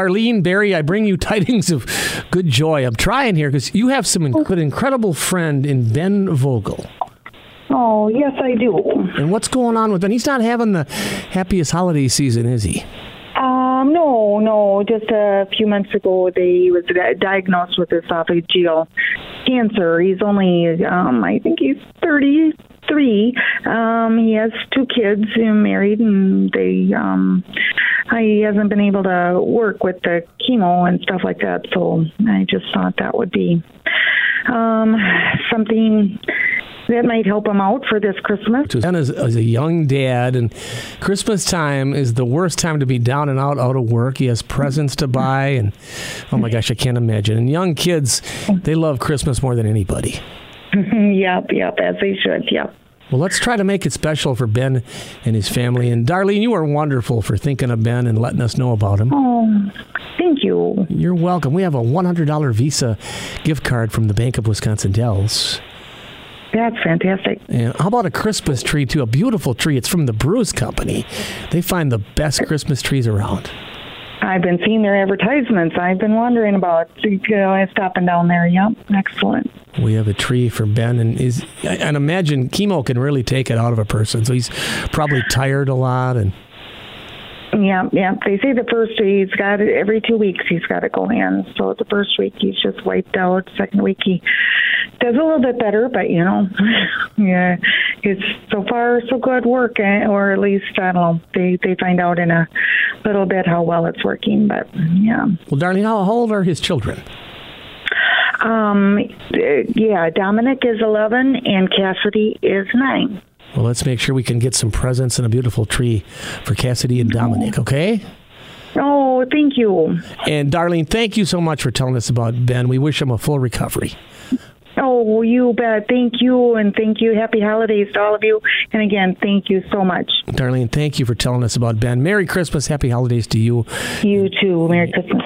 Darlene Barry, I bring you tidings of good joy. I'm trying here because you have some inc- incredible friend in Ben Vogel. Oh, yes, I do. And what's going on with Ben? He's not having the happiest holiday season, is he? Um, no, no. Just a few months ago, they was diagnosed with esophageal cancer. He's only, um, I think he's thirty-three. Um, he has two kids, married, and they, um, he hasn't been able to work with the chemo and stuff like that. So I just thought that would be um, something that might help him out for this Christmas. Ben is, is a young dad, and Christmas time is the worst time to be down and out, out of work. He has presents to buy, and oh my gosh, I can't imagine. And young kids, they love Christmas more than anybody. yep, yep, as they should. Yep. Well, let's try to make it special for Ben and his family. And Darlene, you are wonderful for thinking of Ben and letting us know about him. Oh, thank you. You're welcome. We have a $100 Visa gift card from the Bank of Wisconsin Dells. That's fantastic. And how about a Christmas tree too? A beautiful tree. It's from the Bruce Company. They find the best Christmas trees around. I've been seeing their advertisements. I've been wondering about you know, stopping down there. Yep, excellent. We have a tree for Ben, and is and imagine chemo can really take it out of a person. So he's probably tired a lot, and Yeah, yeah. They say the first week he's got it every two weeks. He's got to go in. So the first week he's just wiped out. Second week he does a little bit better, but you know, yeah, it's so far so good work, eh, or at least I don't know. They they find out in a little bit how well it's working, but yeah. well, Darlene, how old are his children? Um, eh, yeah. Dominic is eleven and Cassidy is nine. Well, let's make sure we can get some presents and a beautiful tree for Cassidy and Dominic. Okay. Oh, thank you. And Darlene, thank you so much for telling us about Ben. We wish him a full recovery. Oh, you bet. Thank you, and thank you. Happy holidays to all of you. And again, thank you so much. Darlene, thank you for telling us about Ben. Merry Christmas. Happy holidays to you. You too. Merry Christmas.